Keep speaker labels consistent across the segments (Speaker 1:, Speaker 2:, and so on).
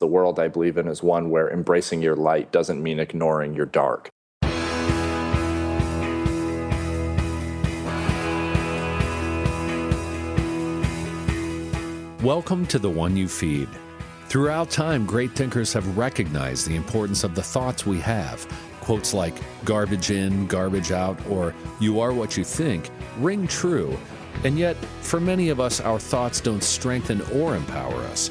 Speaker 1: The world I believe in is one where embracing your light doesn't mean ignoring your dark.
Speaker 2: Welcome to The One You Feed. Throughout time, great thinkers have recognized the importance of the thoughts we have. Quotes like garbage in, garbage out, or you are what you think ring true. And yet, for many of us, our thoughts don't strengthen or empower us.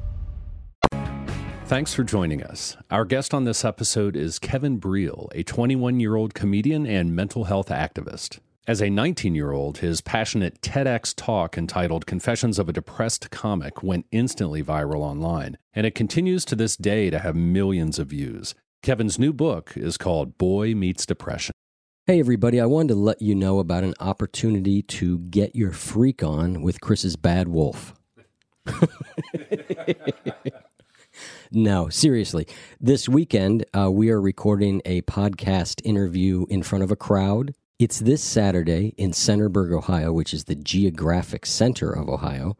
Speaker 2: Thanks for joining us. Our guest on this episode is Kevin Breel, a 21 year old comedian and mental health activist. As a 19 year old, his passionate TEDx talk entitled Confessions of a Depressed Comic went instantly viral online, and it continues to this day to have millions of views. Kevin's new book is called Boy Meets Depression.
Speaker 3: Hey, everybody, I wanted to let you know about an opportunity to get your freak on with Chris's Bad Wolf. No, seriously. This weekend, uh, we are recording a podcast interview in front of a crowd. It's this Saturday in Centerburg, Ohio, which is the geographic center of Ohio.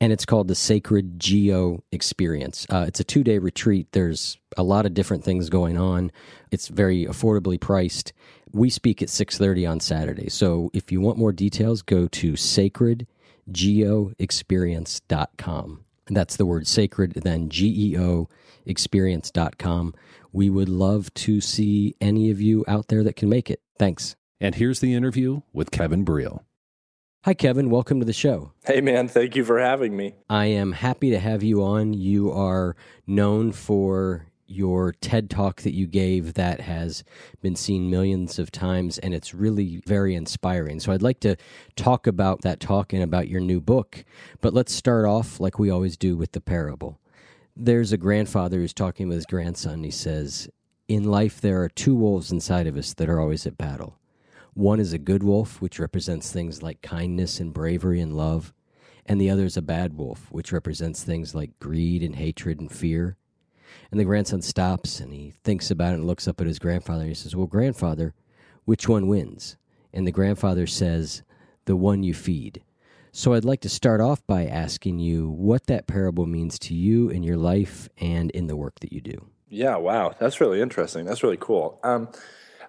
Speaker 3: And it's called the Sacred Geo Experience. Uh, it's a two day retreat. There's a lot of different things going on. It's very affordably priced. We speak at 6:30 on Saturday. So if you want more details, go to sacredgeoexperience.com. That's the word sacred, then GEO experience.com. We would love to see any of you out there that can make it. Thanks.
Speaker 2: And here's the interview with Kevin Breel.
Speaker 3: Hi, Kevin. Welcome to the show.
Speaker 1: Hey, man, thank you for having me.
Speaker 3: I am happy to have you on. You are known for your TED talk that you gave that has been seen millions of times, and it's really very inspiring. So, I'd like to talk about that talk and about your new book. But let's start off like we always do with the parable. There's a grandfather who's talking with his grandson. He says, In life, there are two wolves inside of us that are always at battle. One is a good wolf, which represents things like kindness and bravery and love, and the other is a bad wolf, which represents things like greed and hatred and fear. And the grandson stops and he thinks about it and looks up at his grandfather and he says, Well, grandfather, which one wins? And the grandfather says, The one you feed. So I'd like to start off by asking you what that parable means to you in your life and in the work that you do.
Speaker 1: Yeah, wow. That's really interesting. That's really cool. Um,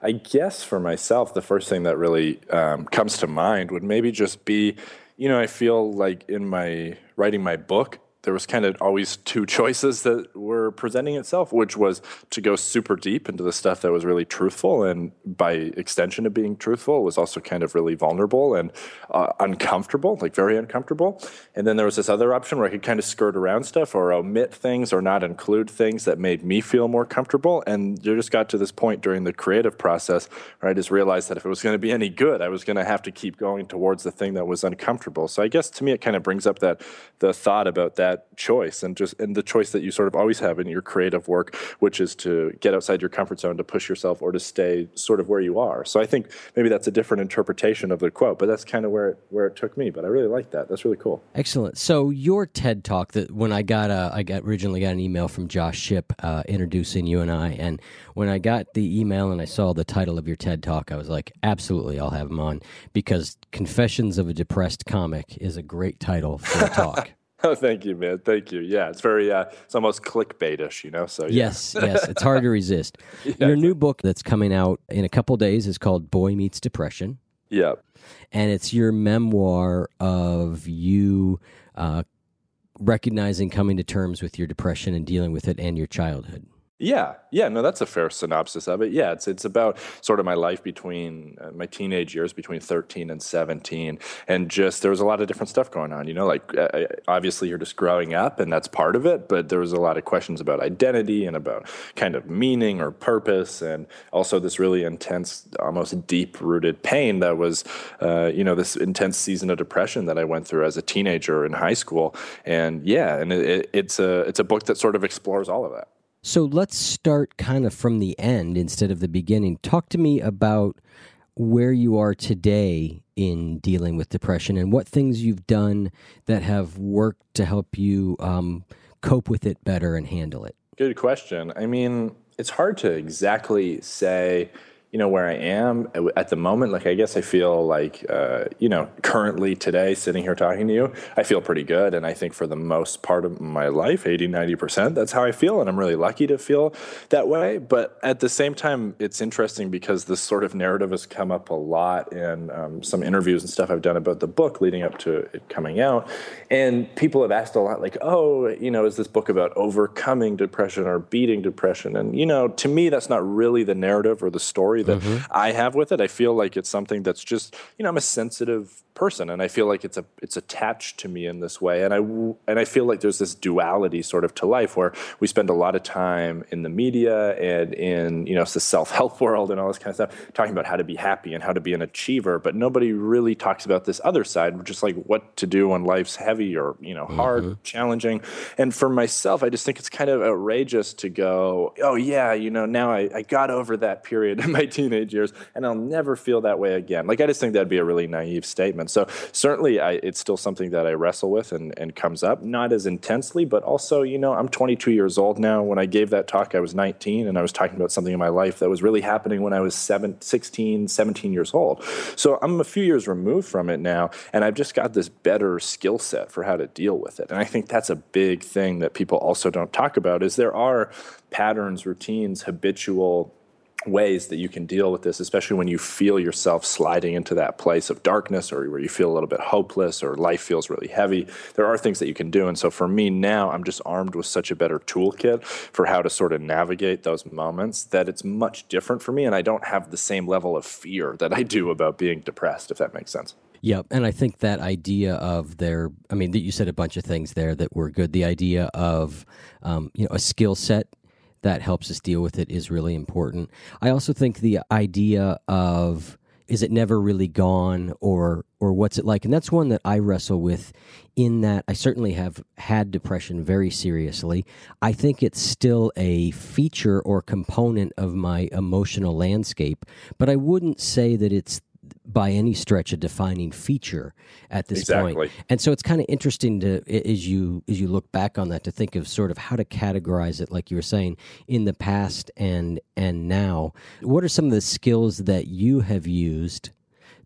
Speaker 1: I guess for myself, the first thing that really um, comes to mind would maybe just be, you know, I feel like in my writing my book, there was kind of always two choices that were presenting itself, which was to go super deep into the stuff that was really truthful, and by extension of being truthful, was also kind of really vulnerable and uh, uncomfortable, like very uncomfortable. And then there was this other option where I could kind of skirt around stuff or omit things or not include things that made me feel more comfortable. And you just got to this point during the creative process where I just realized that if it was going to be any good, I was going to have to keep going towards the thing that was uncomfortable. So I guess to me, it kind of brings up that the thought about that that choice and just and the choice that you sort of always have in your creative work, which is to get outside your comfort zone, to push yourself, or to stay sort of where you are. So I think maybe that's a different interpretation of the quote, but that's kind of where it, where it took me. But I really like that. That's really cool.
Speaker 3: Excellent. So your TED talk that when I got a, I got originally got an email from Josh Shipp uh, introducing you and I, and when I got the email and I saw the title of your TED talk, I was like, absolutely, I'll have him on because Confessions of a Depressed Comic is a great title for a talk.
Speaker 1: Oh, thank you, man. Thank you. Yeah, it's very, uh, it's almost clickbaitish, you know. So
Speaker 3: yeah. yes, yes, it's hard to resist. Your new book that's coming out in a couple days is called Boy Meets Depression.
Speaker 1: Yeah.
Speaker 3: And it's your memoir of you uh, recognizing coming to terms with your depression and dealing with it and your childhood.
Speaker 1: Yeah, yeah, no, that's a fair synopsis of it. Yeah, it's it's about sort of my life between uh, my teenage years, between thirteen and seventeen, and just there was a lot of different stuff going on. You know, like uh, uh, obviously you're just growing up, and that's part of it. But there was a lot of questions about identity and about kind of meaning or purpose, and also this really intense, almost deep-rooted pain that was, uh, you know, this intense season of depression that I went through as a teenager in high school. And yeah, and it, it's a it's a book that sort of explores all of that.
Speaker 3: So let's start kind of from the end instead of the beginning. Talk to me about where you are today in dealing with depression and what things you've done that have worked to help you um, cope with it better and handle it.
Speaker 1: Good question. I mean, it's hard to exactly say you know where I am at the moment. Like I guess I feel like uh, you know currently today sitting here talking to you, I feel pretty good, and I think for the most part of my life, 80, 90 percent, that's how I feel, and I'm really lucky to feel that way. But at the same time, it's interesting because this sort of narrative has come up a lot in um, some interviews and stuff I've done about the book leading up to it coming out, and people have asked a lot like, oh, you know, is this book about overcoming depression or beating depression? And you know, to me, that's not really the narrative or the story that mm-hmm. I have with it. I feel like it's something that's just, you know, I'm a sensitive person and I feel like it's a it's attached to me in this way and I and I feel like there's this duality sort of to life where we spend a lot of time in the media and in you know the self-help world and all this kind of stuff talking about how to be happy and how to be an achiever but nobody really talks about this other side just like what to do when life's heavy or you know hard mm-hmm. challenging and for myself I just think it's kind of outrageous to go oh yeah you know now I, I got over that period in my teenage years and I'll never feel that way again like I just think that'd be a really naive statement so certainly, I, it's still something that I wrestle with and, and comes up, not as intensely, but also, you know, I'm 22 years old now. When I gave that talk, I was 19, and I was talking about something in my life that was really happening when I was seven, 16, 17 years old. So I'm a few years removed from it now, and I've just got this better skill set for how to deal with it. And I think that's a big thing that people also don't talk about is there are patterns, routines, habitual ways that you can deal with this, especially when you feel yourself sliding into that place of darkness or where you feel a little bit hopeless or life feels really heavy. There are things that you can do. And so for me now, I'm just armed with such a better toolkit for how to sort of navigate those moments that it's much different for me. And I don't have the same level of fear that I do about being depressed, if that makes sense.
Speaker 3: Yeah, and I think that idea of there, I mean, that you said a bunch of things there that were good. The idea of, um, you know, a skill set that helps us deal with it is really important. I also think the idea of is it never really gone or or what's it like and that's one that I wrestle with in that I certainly have had depression very seriously. I think it's still a feature or component of my emotional landscape, but I wouldn't say that it's by any stretch a defining feature at this
Speaker 1: exactly.
Speaker 3: point. And so it's kind of interesting to as you as you look back on that to think of sort of how to categorize it like you were saying in the past and and now. What are some of the skills that you have used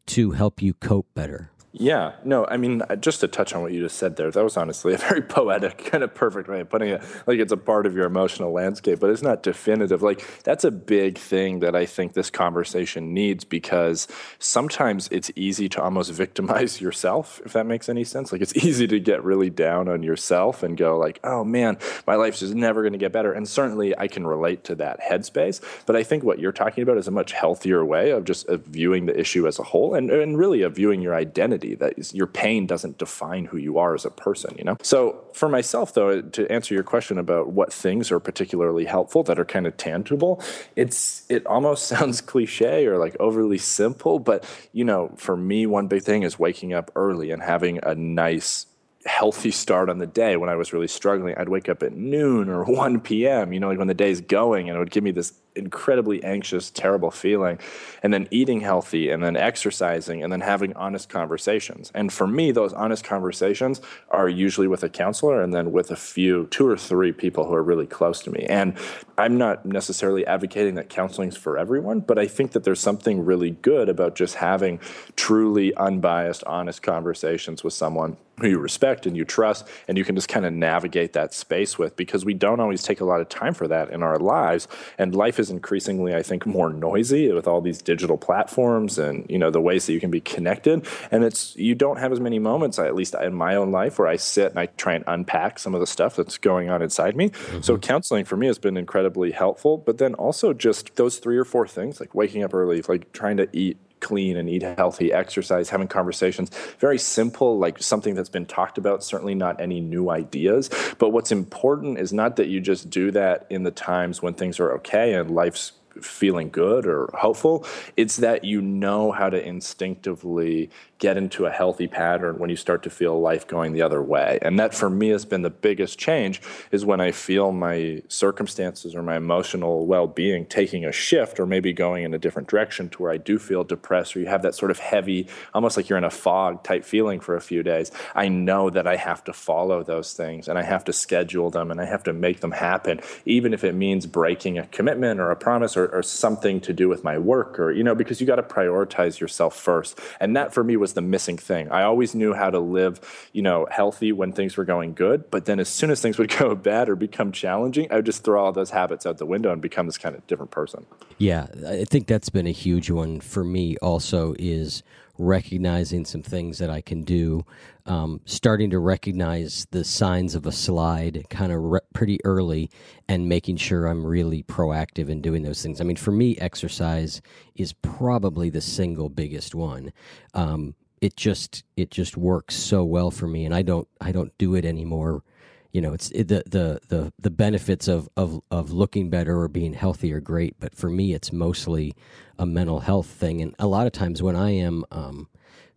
Speaker 3: to help you cope better?
Speaker 1: Yeah, no, I mean, uh, just to touch on what you just said there, that was honestly a very poetic, kind of perfect way of putting it. Like it's a part of your emotional landscape, but it's not definitive. Like that's a big thing that I think this conversation needs because sometimes it's easy to almost victimize yourself, if that makes any sense. Like it's easy to get really down on yourself and go like, oh man, my life's just never going to get better. And certainly I can relate to that headspace. But I think what you're talking about is a much healthier way of just of viewing the issue as a whole and, and really of viewing your identity identity that is, your pain doesn't define who you are as a person you know so for myself though to answer your question about what things are particularly helpful that are kind of tangible it's it almost sounds cliche or like overly simple but you know for me one big thing is waking up early and having a nice healthy start on the day when I was really struggling. I'd wake up at noon or 1 p.m., you know, like when the day's going, and it would give me this incredibly anxious, terrible feeling. And then eating healthy, and then exercising, and then having honest conversations. And for me, those honest conversations are usually with a counselor and then with a few, two or three people who are really close to me. And I'm not necessarily advocating that counseling's for everyone, but I think that there's something really good about just having truly unbiased, honest conversations with someone who you respect and you trust and you can just kind of navigate that space with because we don't always take a lot of time for that in our lives and life is is increasingly, I think, more noisy with all these digital platforms and you know the ways that you can be connected. And it's you don't have as many moments, at least in my own life, where I sit and I try and unpack some of the stuff that's going on inside me. Mm-hmm. So counseling for me has been incredibly helpful. But then also just those three or four things, like waking up early, like trying to eat clean and eat healthy, exercise, having conversations. Very simple, like something that's been talked about, certainly not any new ideas. But what's important is not that you just do that in the times when things are okay and life's feeling good or hopeful. It's that you know how to instinctively get into a healthy pattern when you start to feel life going the other way. And that for me has been the biggest change is when I feel my circumstances or my emotional well-being taking a shift or maybe going in a different direction to where I do feel depressed or you have that sort of heavy almost like you're in a fog type feeling for a few days. I know that I have to follow those things and I have to schedule them and I have to make them happen even if it means breaking a commitment or a promise or, or something to do with my work or you know because you got to prioritize yourself first. And that for me was the missing thing. I always knew how to live, you know, healthy when things were going good, but then as soon as things would go bad or become challenging, I would just throw all those habits out the window and become this kind of different person.
Speaker 3: Yeah, I think that's been a huge one for me also is recognizing some things that I can do, um, starting to recognize the signs of a slide kind of re- pretty early, and making sure I'm really proactive in doing those things. I mean, for me, exercise is probably the single biggest one. Um, it just it just works so well for me, and I don't I don't do it anymore you know it's it, the the the the benefits of of of looking better or being healthy are great but for me it's mostly a mental health thing and a lot of times when i am um,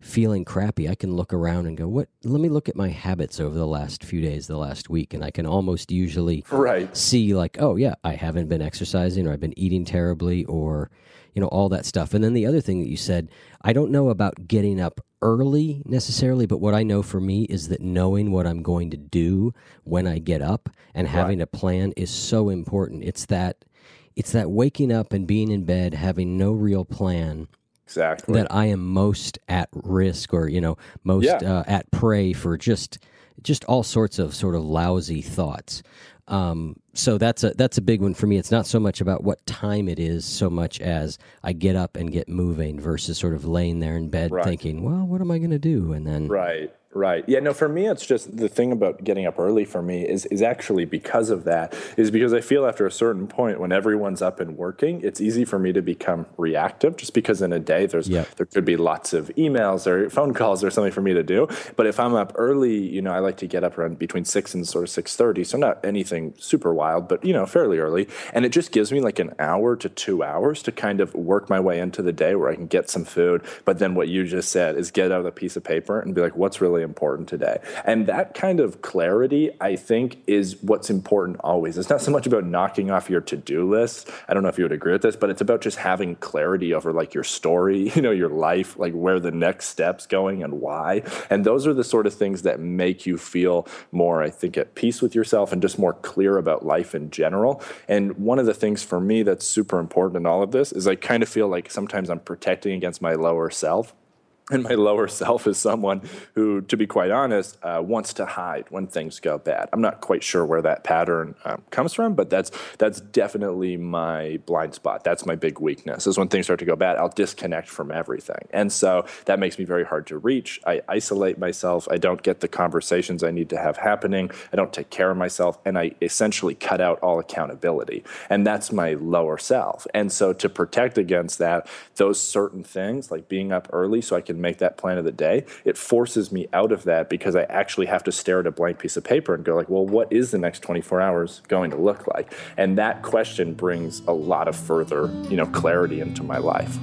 Speaker 3: feeling crappy i can look around and go what let me look at my habits over the last few days the last week and i can almost usually
Speaker 1: right.
Speaker 3: see like oh yeah i haven't been exercising or i've been eating terribly or you know all that stuff and then the other thing that you said i don't know about getting up early necessarily but what i know for me is that knowing what i'm going to do when i get up and having right. a plan is so important it's that it's that waking up and being in bed having no real plan
Speaker 1: exactly
Speaker 3: that i am most at risk or you know most yeah. uh, at prey for just just all sorts of sort of lousy thoughts um, so that's a that's a big one for me. It's not so much about what time it is, so much as I get up and get moving versus sort of laying there in bed right. thinking, well, what am I going to do? And then
Speaker 1: right, Right. Yeah. No. For me, it's just the thing about getting up early. For me, is is actually because of that. Is because I feel after a certain point, when everyone's up and working, it's easy for me to become reactive. Just because in a day there's yep. there could be lots of emails or phone calls or something for me to do. But if I'm up early, you know, I like to get up around between six and sort of six thirty. So not anything super wild, but you know, fairly early. And it just gives me like an hour to two hours to kind of work my way into the day where I can get some food. But then what you just said is get out a piece of paper and be like, what's really really important today. And that kind of clarity, I think, is what's important always. It's not so much about knocking off your to do list. I don't know if you would agree with this, but it's about just having clarity over like your story, you know, your life, like where the next step's going and why. And those are the sort of things that make you feel more, I think, at peace with yourself and just more clear about life in general. And one of the things for me that's super important in all of this is I kind of feel like sometimes I'm protecting against my lower self and my lower self is someone who, to be quite honest, uh, wants to hide when things go bad. I'm not quite sure where that pattern um, comes from, but that's that's definitely my blind spot. That's my big weakness. Is when things start to go bad, I'll disconnect from everything, and so that makes me very hard to reach. I isolate myself. I don't get the conversations I need to have happening. I don't take care of myself, and I essentially cut out all accountability. And that's my lower self. And so to protect against that, those certain things like being up early so I can make that plan of the day, it forces me out of that because I actually have to stare at a blank piece of paper and go like, well, what is the next 24 hours going to look like? And that question brings a lot of further, you know, clarity into my life.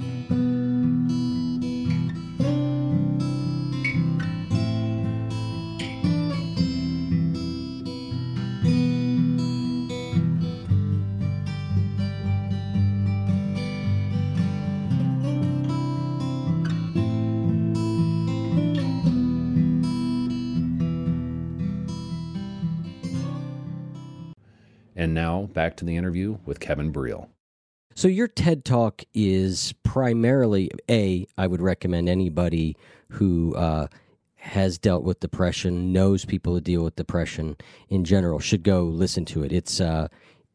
Speaker 2: Back to the interview with Kevin Breel.
Speaker 3: So your TED Talk is primarily a. I would recommend anybody who uh, has dealt with depression, knows people who deal with depression in general, should go listen to it. It's uh,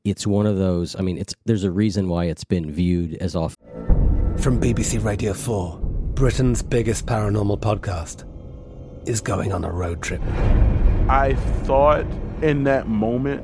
Speaker 3: it's one of those. I mean, it's there's a reason why it's been viewed as off.
Speaker 4: From BBC Radio 4, Britain's biggest paranormal podcast is going on a road trip.
Speaker 5: I thought in that moment,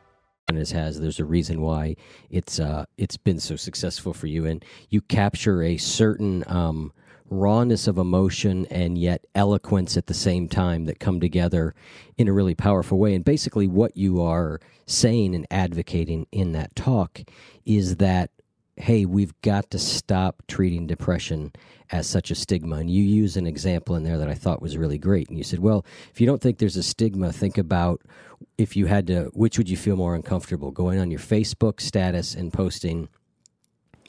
Speaker 3: as has there's a reason why it's uh it's been so successful for you. And you capture a certain um rawness of emotion and yet eloquence at the same time that come together in a really powerful way. And basically what you are saying and advocating in that talk is that hey we've got to stop treating depression as such a stigma. And you use an example in there that I thought was really great. And you said, well, if you don't think there's a stigma, think about if you had to, which would you feel more uncomfortable going on your Facebook status and posting,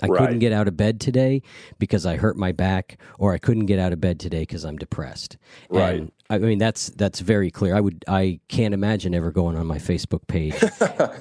Speaker 3: I right. couldn't get out of bed today because I hurt my back, or I couldn't get out of bed today because I'm depressed.
Speaker 1: Right. And
Speaker 3: I mean that's that's very clear. I would I can't imagine ever going on my Facebook page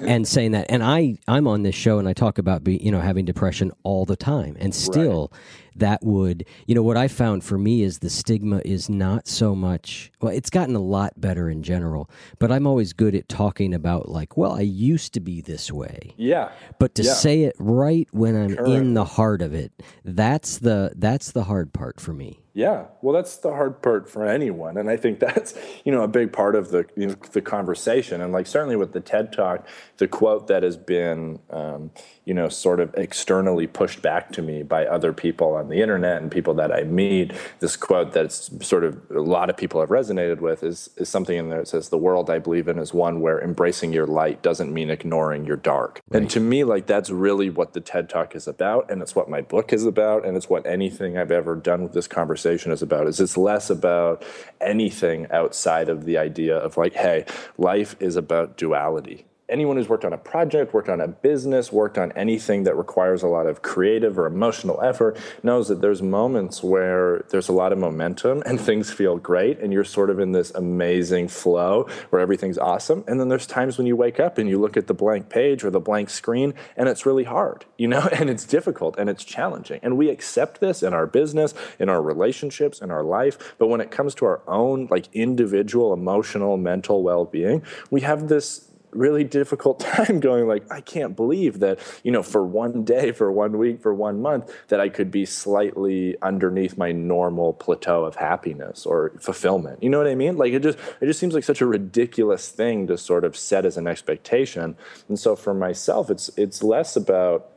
Speaker 3: and saying that. And I I'm on this show and I talk about be, you know having depression all the time, and still right. that would you know what I found for me is the stigma is not so much. Well, it's gotten a lot better in general, but I'm always good at talking about like, well, I used to be this way.
Speaker 1: Yeah.
Speaker 3: But to
Speaker 1: yeah.
Speaker 3: say it right when I'm in the heart of it, that's the that's the hard part for me.
Speaker 1: Yeah, well, that's the hard part for anyone, and I think that's you know a big part of the you know, the conversation. And like certainly with the TED Talk, the quote that has been um, you know sort of externally pushed back to me by other people on the internet and people that I meet, this quote that's sort of a lot of people have resonated with is is something in there that says the world I believe in is one where embracing your light doesn't mean ignoring your dark. Right. And to me, like that's really what the TED Talk is about, and it's what my book is about, and it's what anything I've ever done with this conversation conversation is about is it's less about anything outside of the idea of like hey life is about duality anyone who's worked on a project, worked on a business, worked on anything that requires a lot of creative or emotional effort knows that there's moments where there's a lot of momentum and things feel great and you're sort of in this amazing flow where everything's awesome. And then there's times when you wake up and you look at the blank page or the blank screen and it's really hard, you know, and it's difficult and it's challenging. And we accept this in our business, in our relationships, in our life. But when it comes to our own like individual emotional, mental well-being, we have this really difficult time going like i can't believe that you know for one day for one week for one month that i could be slightly underneath my normal plateau of happiness or fulfillment. You know what i mean? Like it just it just seems like such a ridiculous thing to sort of set as an expectation. And so for myself it's it's less about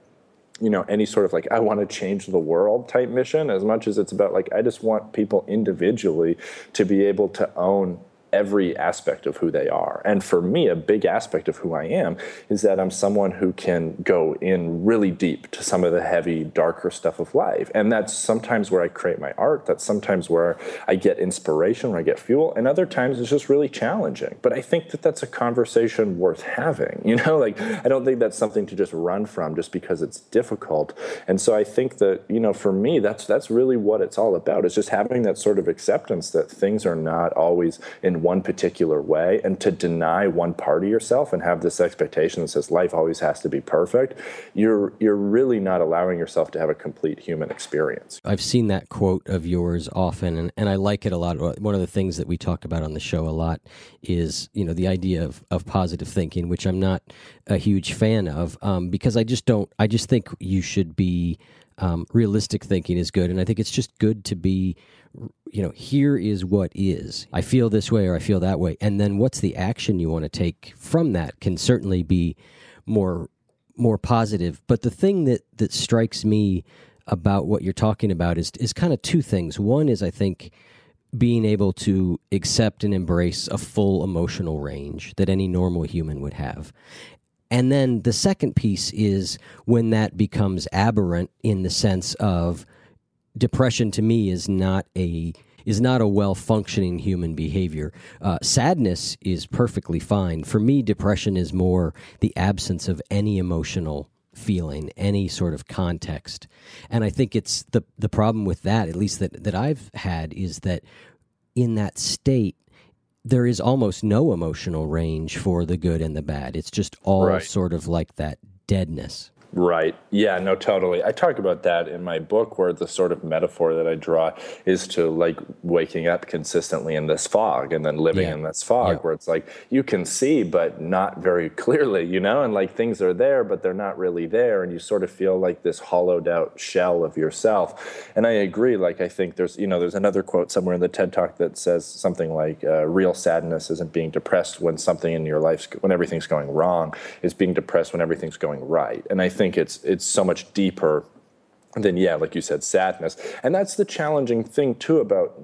Speaker 1: you know any sort of like i want to change the world type mission as much as it's about like i just want people individually to be able to own every aspect of who they are. And for me, a big aspect of who I am is that I'm someone who can go in really deep to some of the heavy, darker stuff of life. And that's sometimes where I create my art. That's sometimes where I get inspiration, where I get fuel. And other times it's just really challenging. But I think that that's a conversation worth having. You know, like I don't think that's something to just run from just because it's difficult. And so I think that, you know, for me, that's that's really what it's all about. It's just having that sort of acceptance that things are not always in one particular way and to deny one part of yourself and have this expectation that says life always has to be perfect you're you're really not allowing yourself to have a complete human experience.
Speaker 3: I've seen that quote of yours often and, and i like it a lot. One of the things that we talk about on the show a lot is you know the idea of, of positive thinking which i'm not a huge fan of um, because i just don't i just think you should be um, realistic thinking is good and i think it's just good to be you know, here is what is. I feel this way or I feel that way. And then what's the action you want to take from that can certainly be more more positive. But the thing that that strikes me about what you're talking about is is kind of two things. One is I think being able to accept and embrace a full emotional range that any normal human would have. And then the second piece is when that becomes aberrant in the sense of depression to me is not a is not a well functioning human behavior. Uh, sadness is perfectly fine. For me, depression is more the absence of any emotional feeling, any sort of context. And I think it's the the problem with that, at least that that I've had, is that in that state there is almost no emotional range for the good and the bad. It's just all right. sort of like that deadness.
Speaker 1: Right. Yeah, no, totally. I talk about that in my book where the sort of metaphor that I draw is to like waking up consistently in this fog and then living yeah. in this fog yeah. where it's like you can see, but not very clearly, you know, and like things are there, but they're not really there. And you sort of feel like this hollowed out shell of yourself. And I agree. Like, I think there's, you know, there's another quote somewhere in the TED Talk that says something like uh, real sadness isn't being depressed when something in your life, when everything's going wrong, it's being depressed when everything's going right. And I think think it's it's so much deeper than yeah like you said sadness and that's the challenging thing too about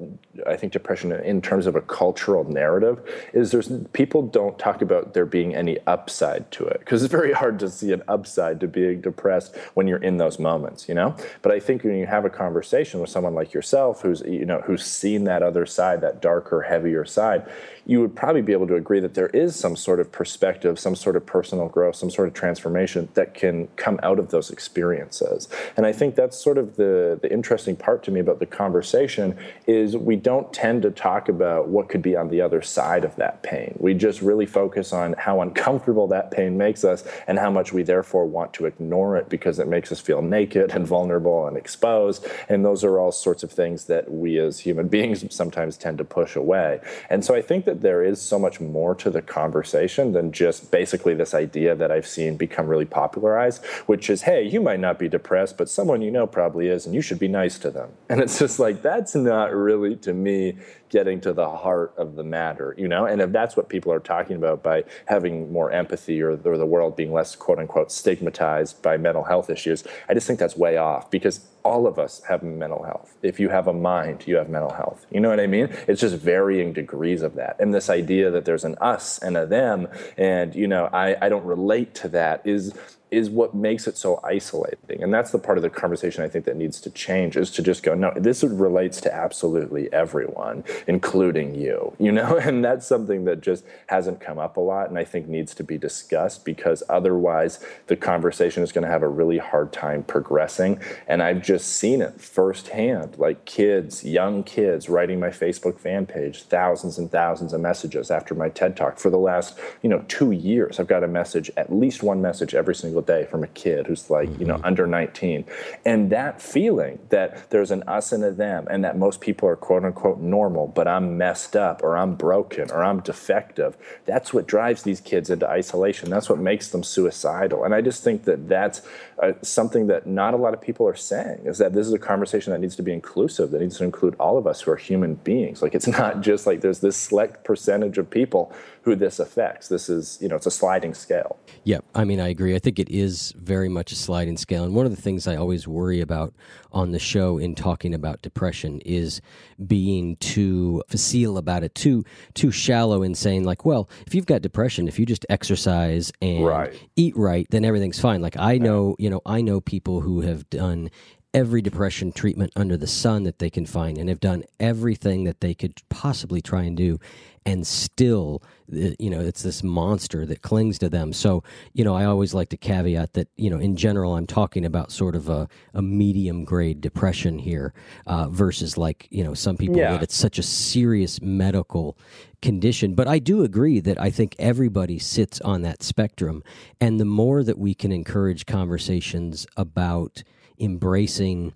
Speaker 1: i think depression in terms of a cultural narrative is there's people don't talk about there being any upside to it because it's very hard to see an upside to being depressed when you're in those moments you know but i think when you have a conversation with someone like yourself who's you know who's seen that other side that darker heavier side you would probably be able to agree that there is some sort of perspective, some sort of personal growth, some sort of transformation that can come out of those experiences. And I think that's sort of the, the interesting part to me about the conversation is we don't tend to talk about what could be on the other side of that pain. We just really focus on how uncomfortable that pain makes us and how much we therefore want to ignore it because it makes us feel naked and vulnerable and exposed. And those are all sorts of things that we as human beings sometimes tend to push away. And so I think that there is so much more to the conversation than just basically this idea that I've seen become really popularized, which is, hey, you might not be depressed, but someone you know probably is, and you should be nice to them. And it's just like, that's not really, to me, getting to the heart of the matter, you know? And if that's what people are talking about by having more empathy or, or the world being less quote unquote stigmatized by mental health issues, I just think that's way off because all of us have mental health. If you have a mind, you have mental health. You know what I mean? It's just varying degrees of that. And this idea that there's an us and a them, and you know, I, I don't relate to that is is what makes it so isolating. And that's the part of the conversation I think that needs to change is to just go, no, this relates to absolutely everyone, including you, you know? And that's something that just hasn't come up a lot and I think needs to be discussed because otherwise the conversation is going to have a really hard time progressing. And I've just seen it firsthand, like kids, young kids writing my Facebook fan page, thousands and thousands of messages after my TED talk for the last, you know, two years. I've got a message, at least one message every single single day from a kid who's like, mm-hmm. you know, mm-hmm. under 19. And that feeling that there's an us and a them, and that most people are quote unquote normal, but I'm messed up or I'm broken or I'm defective, that's what drives these kids into isolation. That's what makes them suicidal. And I just think that that's uh, something that not a lot of people are saying is that this is a conversation that needs to be inclusive, that needs to include all of us who are human beings. Like it's not just like there's this select percentage of people who this affects. This is, you know, it's a sliding scale.
Speaker 3: Yeah, I mean, I agree. I think it is very much a sliding scale. And one of the things I always worry about on the show in talking about depression is being too facile about it, too too shallow in saying like, well, if you've got depression, if you just exercise and right. eat right, then everything's fine. Like I know, you know, I know people who have done every depression treatment under the sun that they can find and have done everything that they could possibly try and do and still you know it's this monster that clings to them. So you know i always like to caveat that you know in general i'm talking about sort of a, a medium grade depression here uh, versus like you know some people yeah. that it's such a serious medical condition. But i do agree that i think everybody sits on that spectrum. And the more that we can encourage conversations about embracing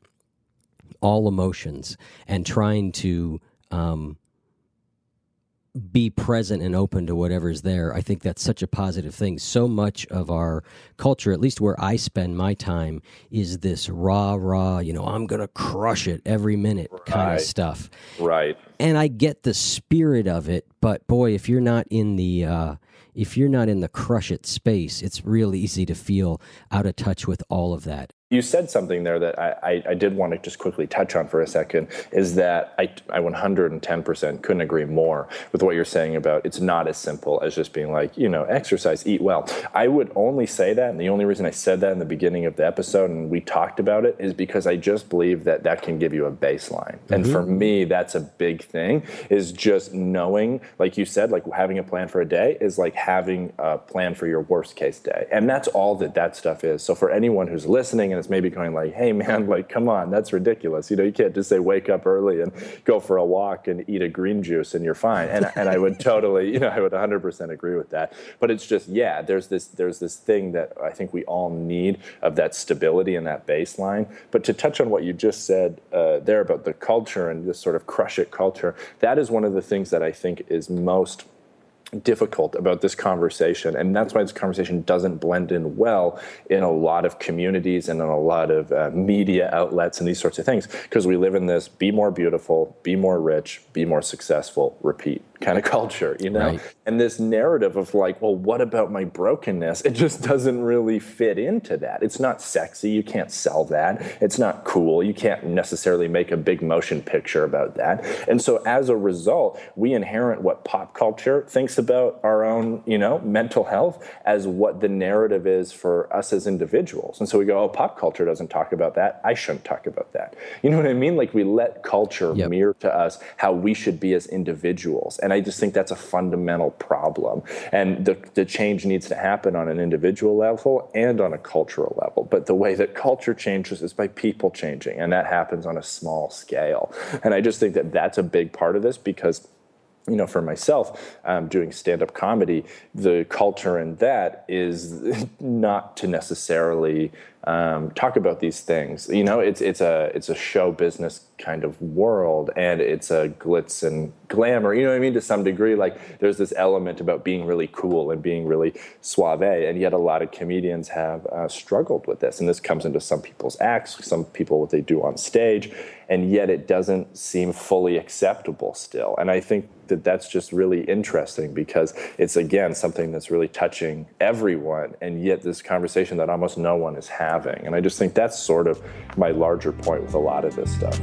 Speaker 3: all emotions and trying to um, be present and open to whatever's there. I think that's such a positive thing. So much of our culture, at least where I spend my time, is this raw, raw, you know, I'm going to crush it every minute right. kind of stuff.
Speaker 1: Right.
Speaker 3: And I get the spirit of it, but boy, if you're not in the, uh, if you're not in the crush it space, it's real easy to feel out of touch with all of that.
Speaker 1: You said something there that I, I, I, did want to just quickly touch on for a second is that I, I 110% couldn't agree more with what you're saying about it's not as simple as just being like, you know, exercise, eat well. I would only say that, and the only reason I said that in the beginning of the episode and we talked about it is because I just believe that that can give you a baseline. Mm-hmm. And for me, that's a big thing is just knowing, like you said, like having a plan for a day is like having a plan for your worst case day. And that's all that that stuff is. So for anyone who's listening, and it's maybe going like, hey man, like come on, that's ridiculous. You know, you can't just say wake up early and go for a walk and eat a green juice and you're fine. And and I would totally, you know, I would 100% agree with that. But it's just yeah, there's this there's this thing that I think we all need of that stability and that baseline. But to touch on what you just said uh, there about the culture and this sort of crush it culture, that is one of the things that I think is most difficult about this conversation and that's why this conversation doesn't blend in well in a lot of communities and in a lot of uh, media outlets and these sorts of things because we live in this be more beautiful be more rich be more successful repeat kind of culture, you know? Right. And this narrative of like, well, what about my brokenness? It just doesn't really fit into that. It's not sexy. You can't sell that. It's not cool. You can't necessarily make a big motion picture about that. And so as a result, we inherit what pop culture thinks about our own, you know, mental health as what the narrative is for us as individuals. And so we go, oh, pop culture doesn't talk about that. I shouldn't talk about that. You know what I mean? Like we let culture yep. mirror to us how we should be as individuals. And I just think that's a fundamental problem. And the, the change needs to happen on an individual level and on a cultural level. But the way that culture changes is by people changing, and that happens on a small scale. And I just think that that's a big part of this because you know, for myself, um, doing stand up comedy, the culture in that is not to necessarily um, talk about these things. You know, it's it's a it's a show business kind of world, and it's a glitz and glamour. You know what I mean? To some degree, like there's this element about being really cool and being really suave, and yet a lot of comedians have uh, struggled with this, and this comes into some people's acts, some people what they do on stage, and yet it doesn't seem fully acceptable still. And I think that that's just really interesting because it's again something that's really touching everyone, and yet this conversation that almost no one is having having. And I just think that's sort of my larger point with a lot of this stuff.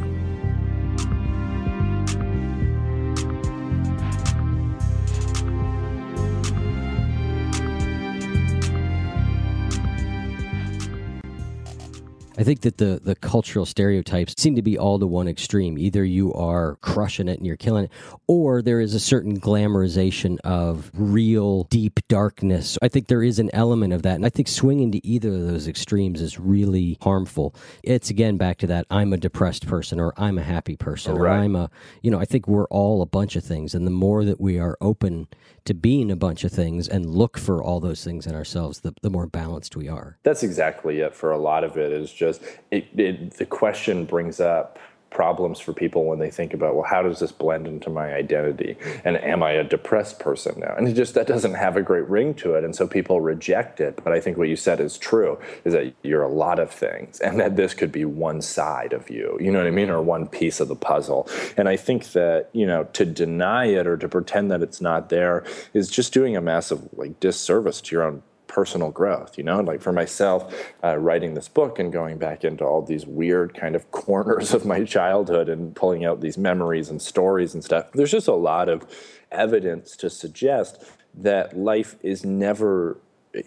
Speaker 3: I think that the the cultural stereotypes seem to be all to one extreme. Either you are crushing it and you're killing it, or there is a certain glamorization of real deep darkness. I think there is an element of that, and I think swinging to either of those extremes is really harmful. It's again back to that I'm a depressed person or I'm a happy person right. or I'm a you know I think we're all a bunch of things, and the more that we are open to being a bunch of things and look for all those things in ourselves, the, the more balanced we are.
Speaker 1: That's exactly it. For a lot of it is just it, it, the question brings up problems for people when they think about well how does this blend into my identity? And am i a depressed person now? And it just that doesn't have a great ring to it. And so people reject it. But i think what you said is true is that you're a lot of things and that this could be one side of you. You know what i mean? Or one piece of the puzzle. And i think that you know to deny it or to pretend that it's not there is just doing a massive like disservice to your own personal growth, you know, like for myself, uh, writing this book and going back into all these weird kind of corners of my childhood and pulling out these memories and stories and stuff. There's just a lot of evidence to suggest that life is never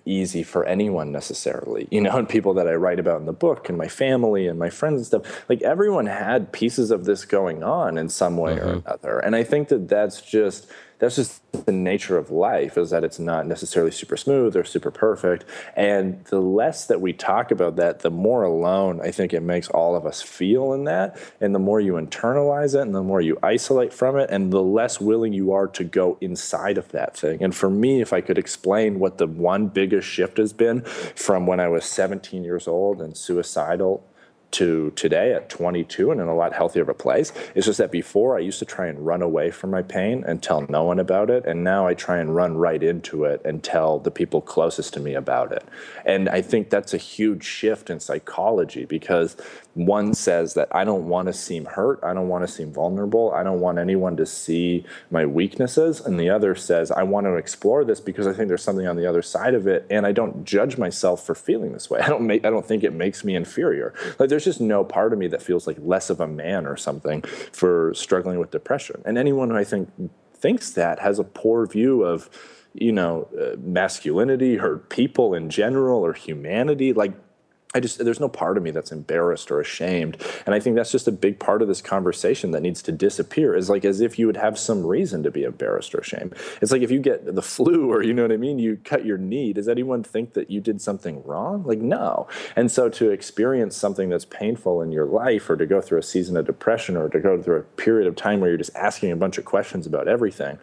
Speaker 1: easy for anyone necessarily you know and people that i write about in the book and my family and my friends and stuff like everyone had pieces of this going on in some way mm-hmm. or another and i think that that's just that's just the nature of life is that it's not necessarily super smooth or super perfect. And the less that we talk about that the more alone i think it makes all of us feel in that. And the more you internalize it and the more you isolate from it and the less willing you are to go inside of that thing. And for me if i could explain what the one biggest shift has been from when i was 17 years old and suicidal to today at 22 and in a lot healthier of a place. It's just that before I used to try and run away from my pain and tell no one about it. And now I try and run right into it and tell the people closest to me about it. And I think that's a huge shift in psychology because one says that I don't want to seem hurt. I don't want to seem vulnerable. I don't want anyone to see my weaknesses. And the other says, I want to explore this because I think there's something on the other side of it. And I don't judge myself for feeling this way. I don't make, I don't think it makes me inferior. Like there's just no part of me that feels like less of a man or something for struggling with depression. And anyone who I think thinks that has a poor view of, you know, uh, masculinity or people in general or humanity. Like I just there's no part of me that's embarrassed or ashamed, and I think that's just a big part of this conversation that needs to disappear. Is like as if you would have some reason to be embarrassed or ashamed. It's like if you get the flu or you know what I mean, you cut your knee. Does anyone think that you did something wrong? Like no. And so to experience something that's painful in your life, or to go through a season of depression, or to go through a period of time where you're just asking a bunch of questions about everything,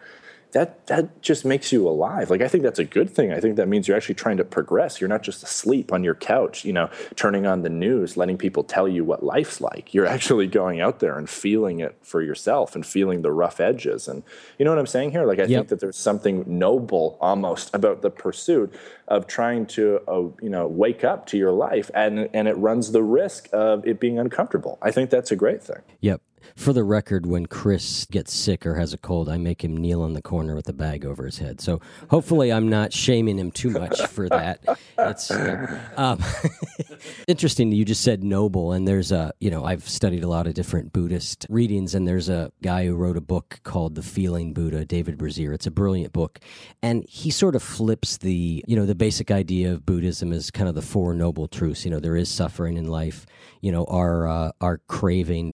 Speaker 1: that that just makes you alive. Like I think that's a good thing. I think that means you're actually trying to progress. You're not just asleep on your couch, you know, turning on the news, letting people tell you what life's like. You're actually going out there and feeling it for yourself and feeling the rough edges. And you know what I'm saying here? Like I yep. think that there's something noble almost about the pursuit of trying to uh, you know wake up to your life and and it runs the risk of it being uncomfortable. I think that's a great thing.
Speaker 3: Yep for the record, when Chris gets sick or has a cold, I make him kneel in the corner with a bag over his head. So hopefully, I'm not shaming him too much for that. It's um, interesting. You just said noble, and there's a you know I've studied a lot of different Buddhist readings, and there's a guy who wrote a book called The Feeling Buddha, David Brazier. It's a brilliant book, and he sort of flips the you know the basic idea of Buddhism is kind of the four noble truths. You know, there is suffering in life. You know, our uh, our craving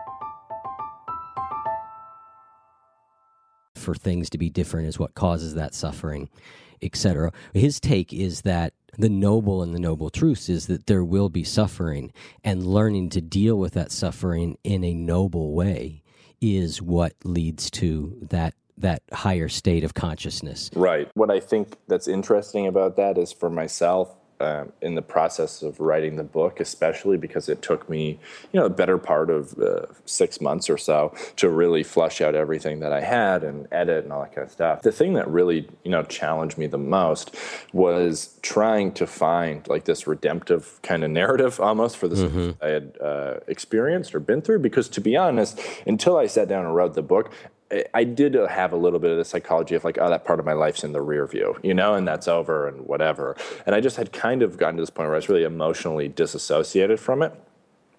Speaker 3: For things to be different is what causes that suffering, etc. His take is that the noble and the noble truths is that there will be suffering, and learning to deal with that suffering in a noble way is what leads to that that higher state of consciousness.
Speaker 1: Right. What I think that's interesting about that is for myself, um, in the process of writing the book, especially because it took me, you know, a better part of uh, six months or so to really flush out everything that I had and edit and all that kind of stuff. The thing that really, you know, challenged me the most was trying to find like this redemptive kind of narrative almost for the mm-hmm. I had uh, experienced or been through. Because to be honest, until I sat down and wrote the book, I did have a little bit of the psychology of like, oh, that part of my life's in the rear view, you know, and that's over and whatever. And I just had kind of gotten to this point where I was really emotionally disassociated from it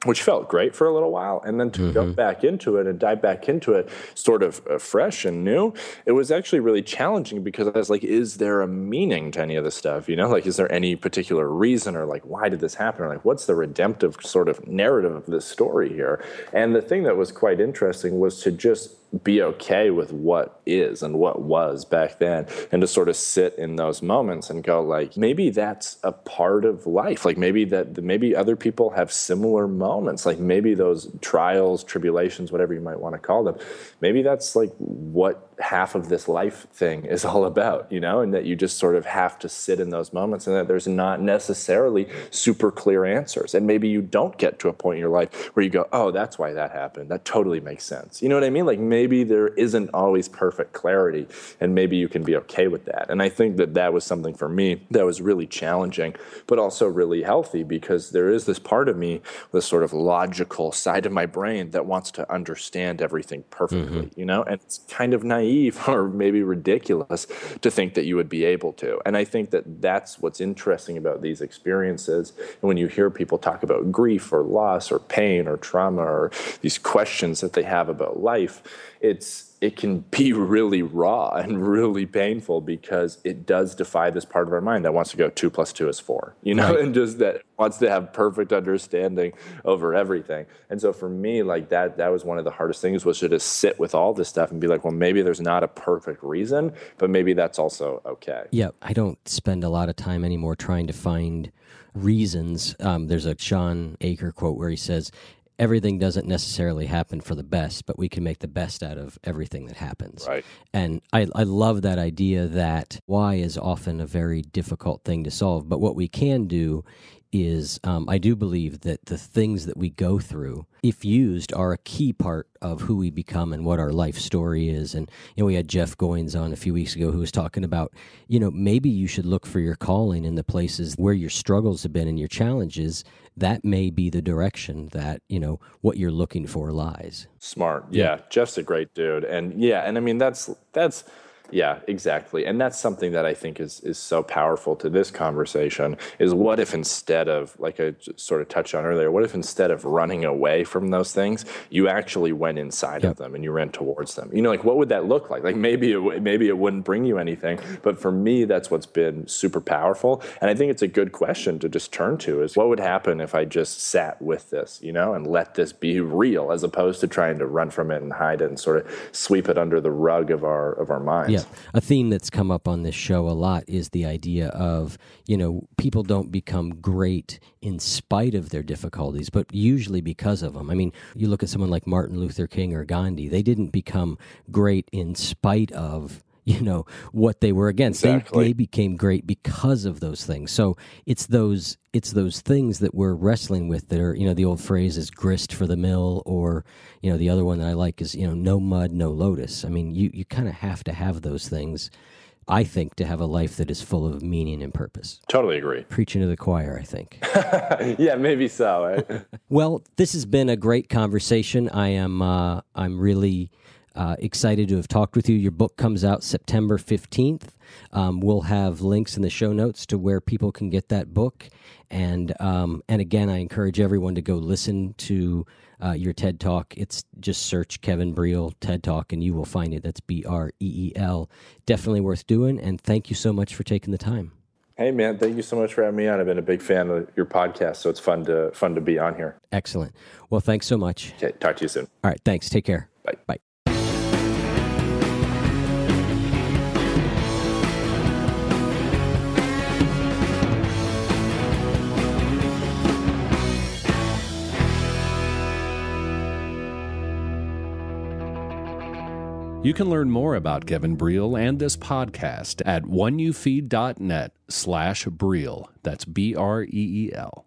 Speaker 1: which felt great for a little while. And then to mm-hmm. go back into it and dive back into it sort of uh, fresh and new, it was actually really challenging because I was like, is there a meaning to any of this stuff? You know, like, is there any particular reason or like, why did this happen? Or like, what's the redemptive sort of narrative of this story here? And the thing that was quite interesting was to just be okay with what is and what was back then and to sort of sit in those moments and go like maybe that's a part of life. Like maybe that maybe other people have similar moments. Like maybe those trials tribulations whatever you might want to call them maybe that's like what half of this life thing is all about, you know, and that you just sort of have to sit in those moments and that there's not necessarily super clear answers. And maybe you don't get to a point in your life where you go, oh, that's why that happened. That totally makes sense. You know what I mean? Like maybe there isn't always perfect clarity and maybe you can be okay with that. And I think that that was something for me that was really challenging, but also really healthy because there is this part of me, this sort of logical side of my brain that wants to understand everything perfectly, mm-hmm. you know, and it's kind of naive naive or maybe ridiculous to think that you would be able to. And I think that that's what's interesting about these experiences. And when you hear people talk about grief or loss or pain or trauma or these questions that they have about life, it's it can be really raw and really painful because it does defy this part of our mind that wants to go two plus two is four, you know, right. and just that wants to have perfect understanding over everything. And so for me, like that, that was one of the hardest things was to just sit with all this stuff and be like, well, maybe there's not a perfect reason, but maybe that's also okay.
Speaker 3: Yeah, I don't spend a lot of time anymore trying to find reasons. Um, there's a Shawn Achor quote where he says, everything doesn't necessarily happen for the best, but we can make the best out of everything that happens.
Speaker 1: Right.
Speaker 3: And I, I love that idea that why is often a very difficult thing to solve, but what we can do is um, I do believe that the things that we go through, if used, are a key part of who we become and what our life story is. And you know, we had Jeff Goins on a few weeks ago who was talking about, you know, maybe you should look for your calling in the places where your struggles have been and your challenges. That may be the direction that you know what you're looking for lies.
Speaker 1: Smart, yeah. yeah. Jeff's a great dude, and yeah, and I mean that's that's yeah, exactly. And that's something that I think is is so powerful to this conversation is what if instead of like I sort of touched on earlier, what if instead of running away from those things, you actually went inside of them and you ran towards them? You know, like what would that look like? Like maybe it maybe it wouldn't bring you anything, but for me that's what's been super powerful. And I think it's a good question to just turn to is what would happen if I just sat with this, you know, and let this be real as opposed to trying to run from it and hide it and sort of sweep it under the rug of our of our minds.
Speaker 3: Yeah. A theme that's come up on this show a lot is the idea of, you know, people don't become great in spite of their difficulties, but usually because of them. I mean, you look at someone like Martin Luther King or Gandhi, they didn't become great in spite of you know what they were against. Exactly. They, they became great because of those things. So it's those it's those things that we're wrestling with that are you know the old phrase is grist for the mill, or you know the other one that I like is you know no mud no lotus. I mean you you kind of have to have those things. I think to have a life that is full of meaning and purpose.
Speaker 1: Totally agree.
Speaker 3: Preaching to the choir, I think.
Speaker 1: yeah, maybe so. Right?
Speaker 3: well, this has been a great conversation. I am uh, I'm really uh, excited to have talked with you. Your book comes out September 15th. Um, we'll have links in the show notes to where people can get that book. And, um, and again, I encourage everyone to go listen to uh, your TED Talk. It's just search Kevin Breel TED Talk and you will find it. That's B R E E L. Definitely worth doing. And thank you so much for taking the time.
Speaker 1: Hey man, thank you so much for having me on. I've been a big fan of your podcast, so it's fun to fun to be on here.
Speaker 3: Excellent. Well, thanks so much.
Speaker 1: Okay, talk to you soon.
Speaker 3: All right, thanks. Take care.
Speaker 1: Bye.
Speaker 3: Bye.
Speaker 2: You can learn more about Kevin Breel and this podcast at oneyoufeed.net slash Breel. That's B R E E L.